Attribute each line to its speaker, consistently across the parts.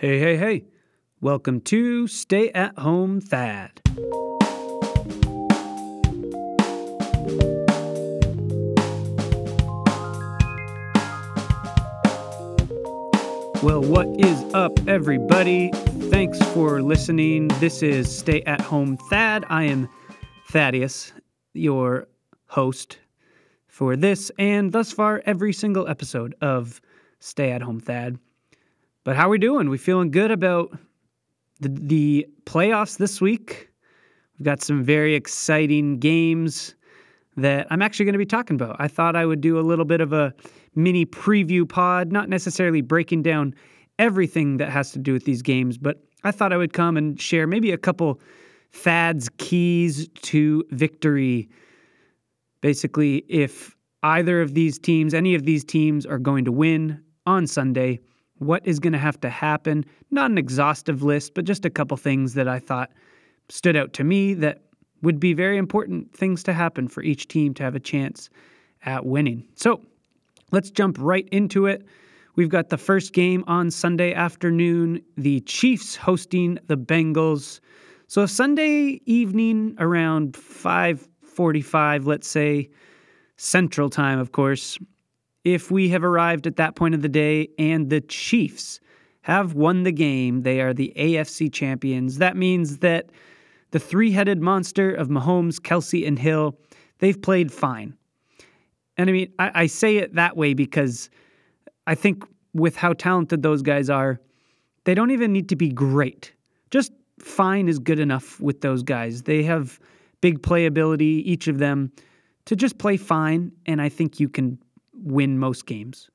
Speaker 1: Hey, hey, hey. Welcome to Stay at Home Thad. Well, what is up, everybody? Thanks for listening. This is Stay at Home Thad. I am Thaddeus, your host for this and thus far every single episode of Stay at Home Thad. But how are we doing? We feeling good about the, the playoffs this week? We've got some very exciting games that I'm actually going to be talking about. I thought I would do a little bit of a mini preview pod, not necessarily breaking down everything that has to do with these games, but I thought I would come and share maybe a couple Thad's keys to victory. Basically, if either of these teams, any of these teams are going to win on Sunday, what is going to have to happen? Not an exhaustive list, but just a couple things that I thought stood out to me that would be very important things to happen for each team to have a chance at winning. So let's jump right into it. We've got the first game on Sunday afternoon, the Chiefs hosting the Bengals. So Sunday evening around 5:45, let's say, Central Time, of course, if we have arrived at that point of the day and the Chiefs have won the game, they are the AFC champions. That means that the three headed monster of Mahomes, Kelce, and Hill, they've played fine. And I mean, I, I, say it that way because I think with how talented those guys are, they don't even need to be great. Just fine is good enough with those guys. They have big playability, each of them, to just play fine. And I think you can win most games.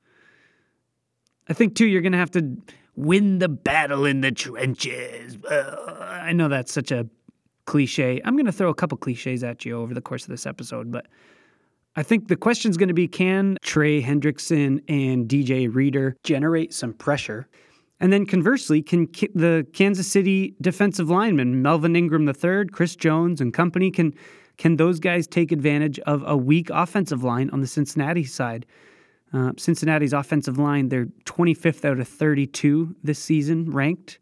Speaker 1: I think, too, you're going to have to win the battle in the trenches. Uh, I know that's such a cliche. I'm going to throw a couple cliches at you over the course of this episode, but I think the question is going to be can Trey Hendrickson and DJ Reader generate some pressure? And then conversely, can the Kansas City defensive linemen, Melvin Ingram III, Chris Jones, and company, can can those guys take advantage of a weak offensive line on the Cincinnati side? Uh, Cincinnati's offensive line, they're 25th out of 32 this season ranked.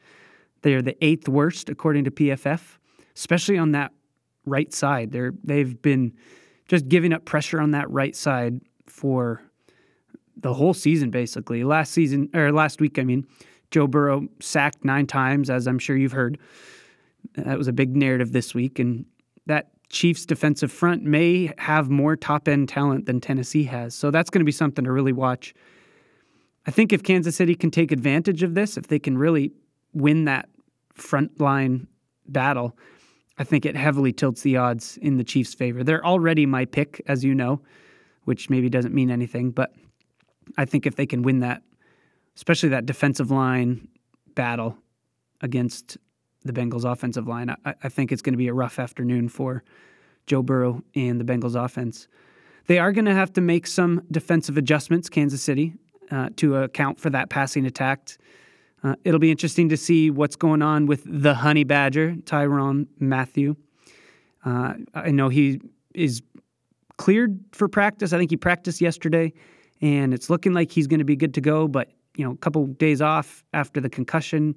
Speaker 1: They're the eighth worst according to PFF especially on that right side. They're they've been just giving up pressure on that right side for the whole season basically. Last season or last week, I mean, Joe Burrow sacked 9 times as I'm sure you've heard. That was a big narrative this week and that Chiefs defensive front may have more top-end talent than Tennessee has. So that's going to be something to really watch. I think if Kansas City can take advantage of this, if they can really win that front line battle, I think it heavily tilts the odds in the Chiefs' favor. They're already my pick, as you know, which maybe doesn't mean anything, but I think if they can win that, especially that defensive line battle against the Bengals' offensive line, I, I think it's going to be a rough afternoon for Joe Burrow and the Bengals' offense. They are going to have to make some defensive adjustments, Kansas City, uh, to account for that passing attack. Uh, it'll be interesting to see what's going on with the honey badger, Tyrann Mathieu. Uh, I know he is cleared for practice. I think he practiced yesterday, and it's looking like he's going to be good to go. But you know, a couple days off after the concussion.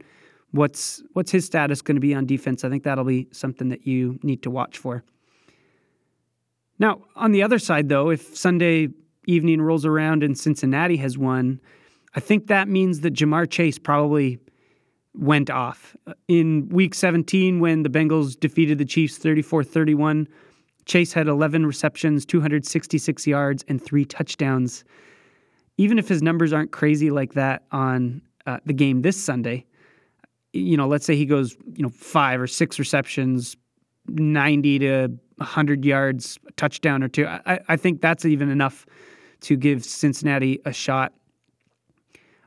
Speaker 1: What's what's his status going to be on defense? I think that'll be something that you need to watch for. Now, on the other side, though, if Sunday evening rolls around and Cincinnati has won, I think that means that Ja'Marr Chase probably went off. In week 17, when the Bengals defeated the Chiefs 34 31, Chase had 11 receptions, 266 yards, and three touchdowns. Even if his numbers aren't crazy like that on uh, the game this Sunday, you know, let's say he goes, you know, five or six receptions, 90 to 100 yards, a touchdown or two. I, I think that's even enough to give Cincinnati a shot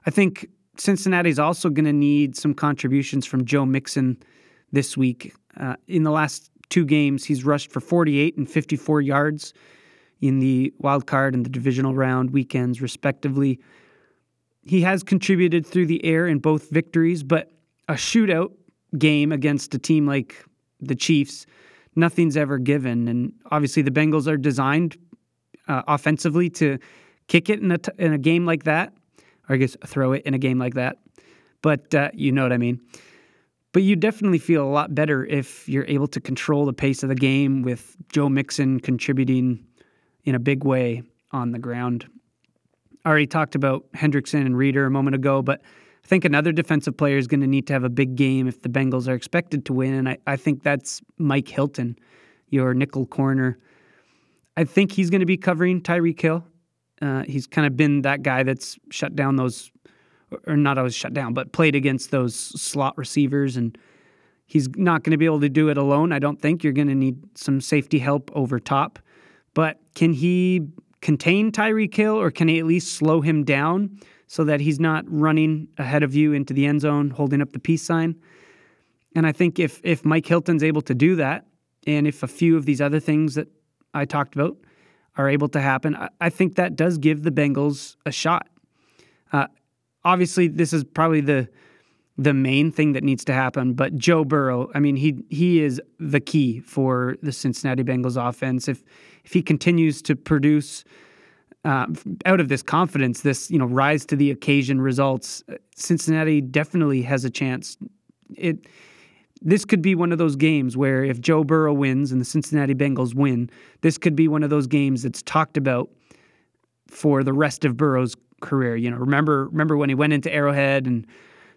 Speaker 1: I think Cincinnati's also going to need some contributions from Joe Mixon this week. Uh, in the last two games, he's rushed for 48 and 54 yards in the wild card and the divisional round weekends, respectively. He has contributed through the air in both victories, but a shootout game against a team like the Chiefs, nothing's ever given. And obviously, the Bengals are designed uh, offensively to kick it in a, t- in a game like that or I guess throw it in a game like that. but uh, you know what I mean. But you definitely feel a lot better if you're able to control the pace of the game with Joe Mixon contributing in a big way on the ground. I already talked about Hendrickson and Reader a moment ago, but I think another defensive player is going to need to have a big game if the Bengals are expected to win. And I, I think that's Mike Hilton, your nickel corner. I think he's going to be covering Tyreek Hill. Uh, he's kind of been that guy that's shut down those or not always shut down, but played against those slot receivers. And he's not going to be able to do it alone. I don't think you're going to need some safety help over top. But can he contain Tyreek Hill or can he at least slow him down so that he's not running ahead of you into the end zone holding up the peace sign? And I think if if Mike Hilton's able to do that, and if a few of these other things that I talked about are able to happen, I, I think that does give the Bengals a shot. Uh, obviously this is probably the the main thing that needs to happen. But Joe Burrow, I mean, he he is the key for the Cincinnati Bengals offense. If if he continues to produce uh, out of this confidence, this you know rise to the occasion results, uh, Cincinnati definitely has a chance. It this could be one of those games where if Joe Burrow wins and the Cincinnati Bengals win, this could be one of those games that's talked about for the rest of Burrow's career. You know, remember remember when he went into Arrowhead and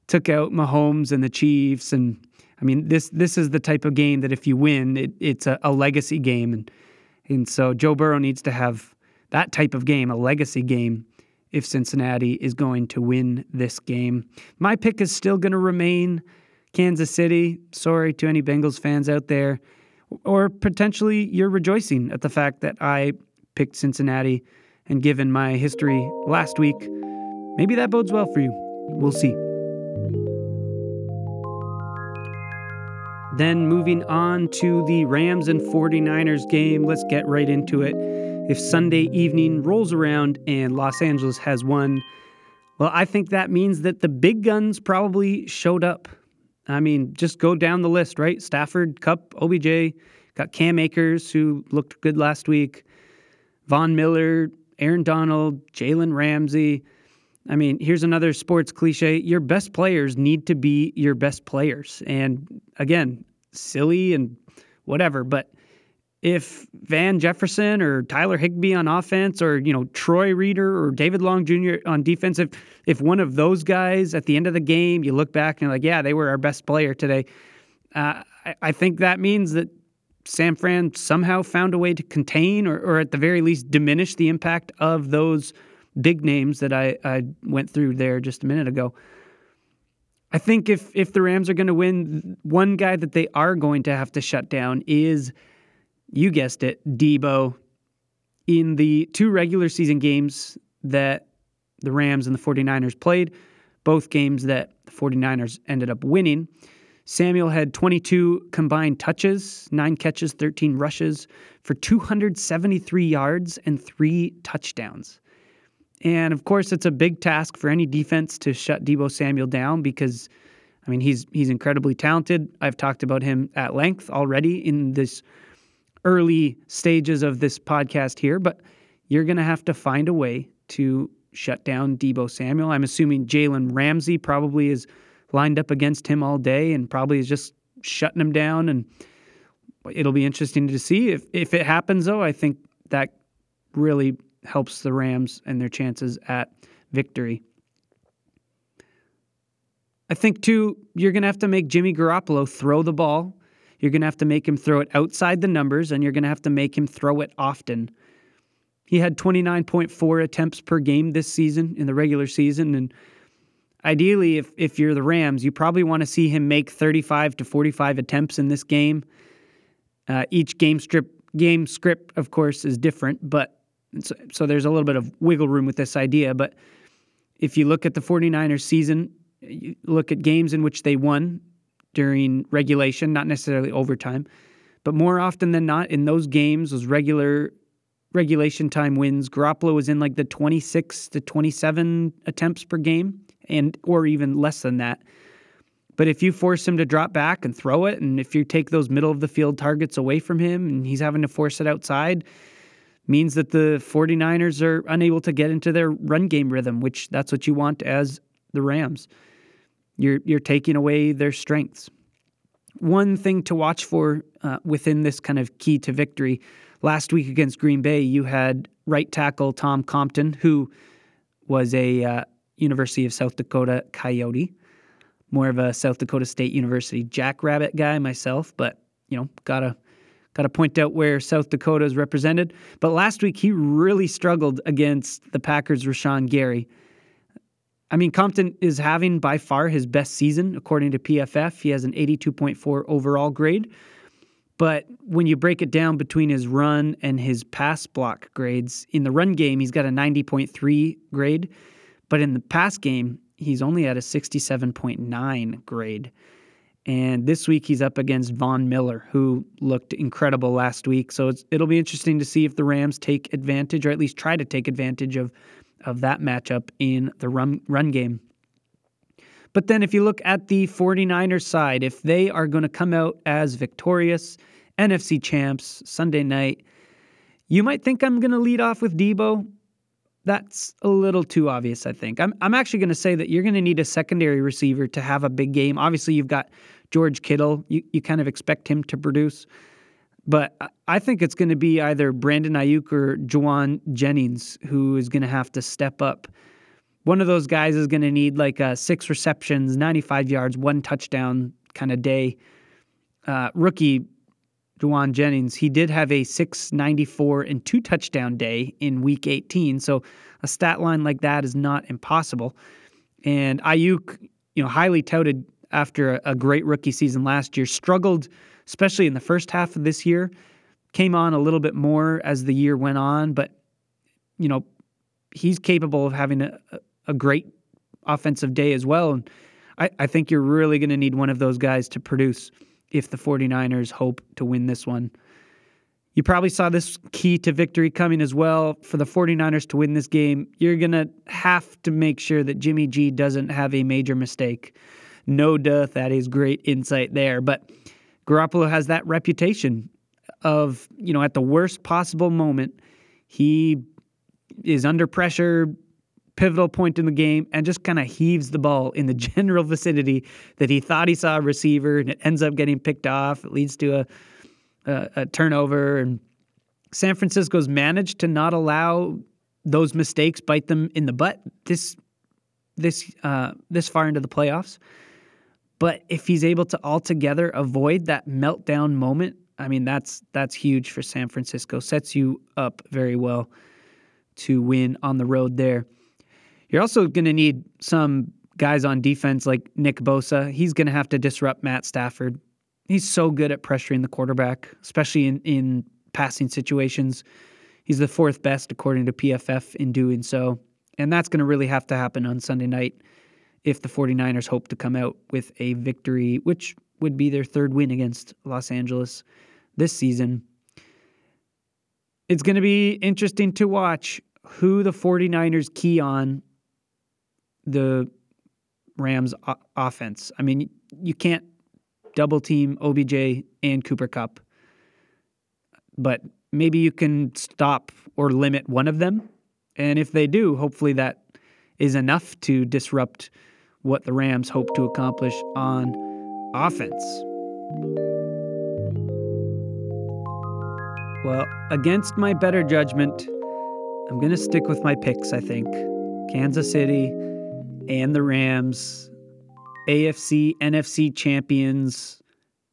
Speaker 1: took out Mahomes and the Chiefs, and I mean this this is the type of game that if you win, it, it's a, a legacy game, and and so Joe Burrow needs to have that type of game, a legacy game, if Cincinnati is going to win this game. My pick is still going to remain Kansas City. Sorry to any Bengals fans out there. Or potentially you're rejoicing at the fact that I picked Cincinnati and given my history last week, maybe that bodes well for you. We'll see. Then moving on to the Rams and 49ers game, let's get right into it. If Sunday evening rolls around and Los Angeles has won, well, I think that means that the big guns probably showed up. I mean, just go down the list, right? Stafford, Kupp, OBJ, got Cam Akers, who looked good last week, Von Miller, Aaron Donald, Jalen Ramsey. I mean, here's another sports cliche. Your best players need to be your best players. And again, silly and whatever, but if Van Jefferson or Tyler Higbee on offense or, you know, Troy Reeder or David Long Jr. on defense, if, if one of those guys at the end of the game, you look back and you're like, yeah, they were our best player today. Uh, I, I think that means that San Fran somehow found a way to contain or, or at the very least diminish the impact of those big names that I, I went through there just a minute ago. I think if if the Rams are going to win, one guy that they are going to have to shut down is, you guessed it, Deebo, In the two regular season games that the Rams and the 49ers played, both games that the 49ers ended up winning, Samuel had 22 combined touches, nine catches, 13 rushes for 273 yards and three touchdowns. And of course, it's a big task for any defense to shut Deebo Samuel down because, I mean, he's he's incredibly talented. I've talked about him at length already in this early stages of this podcast here, but you're going to have to find a way to shut down Deebo Samuel. I'm assuming Jalen Ramsey probably is lined up against him all day and probably is just shutting him down. And it'll be interesting to see if if it happens. Though I think that really helps the Rams and their chances at victory. I think too, you're going to have to make Jimmy Garoppolo throw the ball. You're going to have to make him throw it outside the numbers, and you're going to have to make him throw it often. He had 29.4 attempts per game this season in the regular season, and ideally, if, if you're the Rams, you probably want to see him make 35 to 45 attempts in this game. Uh, each game strip game script, of course, is different, but so, so there's a little bit of wiggle room with this idea. But if you look at the 49ers season, you look at games in which they won during regulation, not necessarily overtime, but more often than not in those games, those regular regulation time wins, Garoppolo was in like the 26 to 27 attempts per game and or even less than that. But if you force him to drop back and throw it, and if you take those middle of the field targets away from him and he's having to force it outside, means that the 49ers are unable to get into their run game rhythm, which that's what you want as the Rams. You're you're taking away their strengths. One thing to watch for uh, within this kind of key to victory. Last week against Green Bay, you had right tackle Tom Compton, who was a uh, University of South Dakota Coyote, more of a South Dakota State University Jackrabbit guy myself, but you know, gotta gotta point out where South Dakota is represented. But last week he really struggled against the Packers' Rashan Gary. I mean, Compton is having by far his best season according to PFF. He has an 82.4 overall grade. But when you break it down between his run and his pass block grades, in the run game, he's got a 90.3 grade. But in the pass game, he's only at a 67.9 grade. And this week he's up against Von Miller, who looked incredible last week. So it'll be interesting to see if the Rams take advantage, or at least try to take advantage of of that matchup in the run, run game. But then if you look at the 49ers side, if they are going to come out as victorious NFC champs Sunday night, you might think I'm going to lead off with Deebo. That's a little too obvious, I think. I'm, I'm actually going to say that you're going to need a secondary receiver to have a big game. Obviously, you've got George Kittle. You, you kind of expect him to produce. But I think it's going to be either Brandon Aiyuk or Jauan Jennings who is going to have to step up. One of those guys is going to need like a six receptions, 95 yards, one touchdown kind of day. Uh, rookie Jauan Jennings, he did have a 694 and two touchdown day in week 18. So a stat line like that is not impossible. And Aiyuk, you know, highly touted after a, a great rookie season last year, struggled – especially in the first half of this year. Came on a little bit more as the year went on, but you know, he's capable of having a, a great offensive day as well. And I, I think you're really going to need one of those guys to produce if the 49ers hope to win this one. You probably saw this key to victory coming as well. For the 49ers to win this game, you're going to have to make sure that Jimmy G doesn't have a major mistake. No duh, that is great insight there. But Garoppolo has that reputation of, you know, at the worst possible moment, he is under pressure, pivotal point in the game, and just kind of heaves the ball in the general vicinity that he thought he saw a receiver, and it ends up getting picked off. It leads to a, a, a turnover. And San Francisco's managed to not allow those mistakes bite them in the butt this this uh, this far into the playoffs. But if he's able to altogether avoid that meltdown moment, I mean that's that's huge for San Francisco. Sets you up very well to win on the road there. You're also going to need some guys on defense like Nick Bosa. He's going to have to disrupt Matt Stafford. He's so good at pressuring the quarterback, especially in, in passing situations. He's the fourth best according to PFF in doing so. And that's going to really have to happen on Sunday night if the 49ers hope to come out with a victory, which would be their third win against Los Angeles this season. It's going to be interesting to watch who the 49ers key on the Rams o- offense. I mean, you can't double team OBJ and Cooper Kupp, but maybe you can stop or limit one of them. And if they do, hopefully that is enough to disrupt what the Rams hope to accomplish on offense. Well, against my better judgment, I'm going to stick with my picks, I think. Kansas City and the Rams, AFC, NFC champions,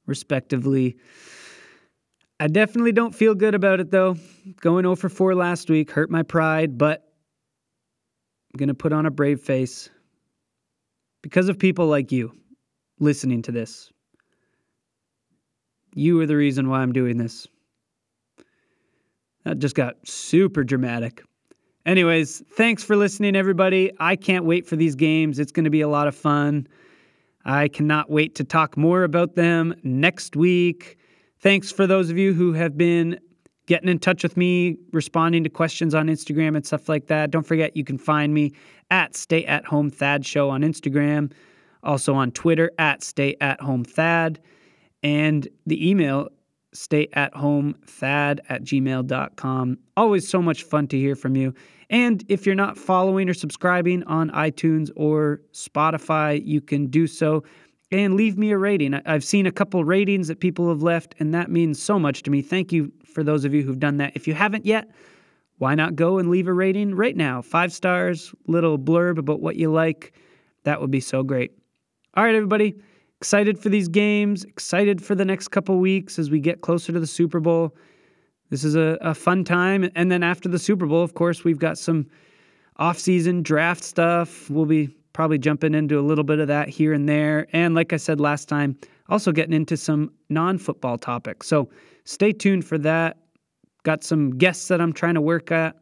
Speaker 1: respectively. I definitely don't feel good about it, though. Going oh over 4 last week hurt my pride, but I'm going to put on a brave face because of people like you listening to this. You are the reason why I'm doing this. That just got super dramatic. Anyways, thanks for listening, everybody. I can't wait for these games. It's going to be a lot of fun. I cannot wait to talk more about them next week. Thanks for those of you who have been getting in touch with me, responding to questions on Instagram and stuff like that. Don't forget, you can find me at Stay at Home Thad Show on Instagram, also on Twitter at Stay at Home Thad, and the email stay at home thad at gmail.com. Always so much fun to hear from you. And if you're not following or subscribing on iTunes or Spotify, you can do so and leave me a rating. I've seen a couple ratings that people have left, and that means so much to me. Thank you for those of you who've done that. If you haven't yet, why not go and leave a rating right now? Five stars, little blurb about what you like. That would be so great. All right, everybody. Excited for these games, excited for the next couple weeks as we get closer to the Super Bowl. This is a, a fun time. And then after the Super Bowl, of course, we've got some off-season draft stuff. We'll be probably jumping into a little bit of that here and there. And like I said last time, also getting into some non-football topics. So stay tuned for that. Got some guests that I'm trying to work at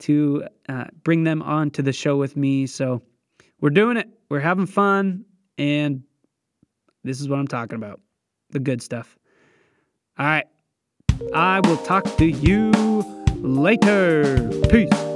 Speaker 1: to uh, bring them on to the show with me. So we're doing it. We're having fun. And this is what I'm talking about the good stuff. All right. I will talk to you later. Peace.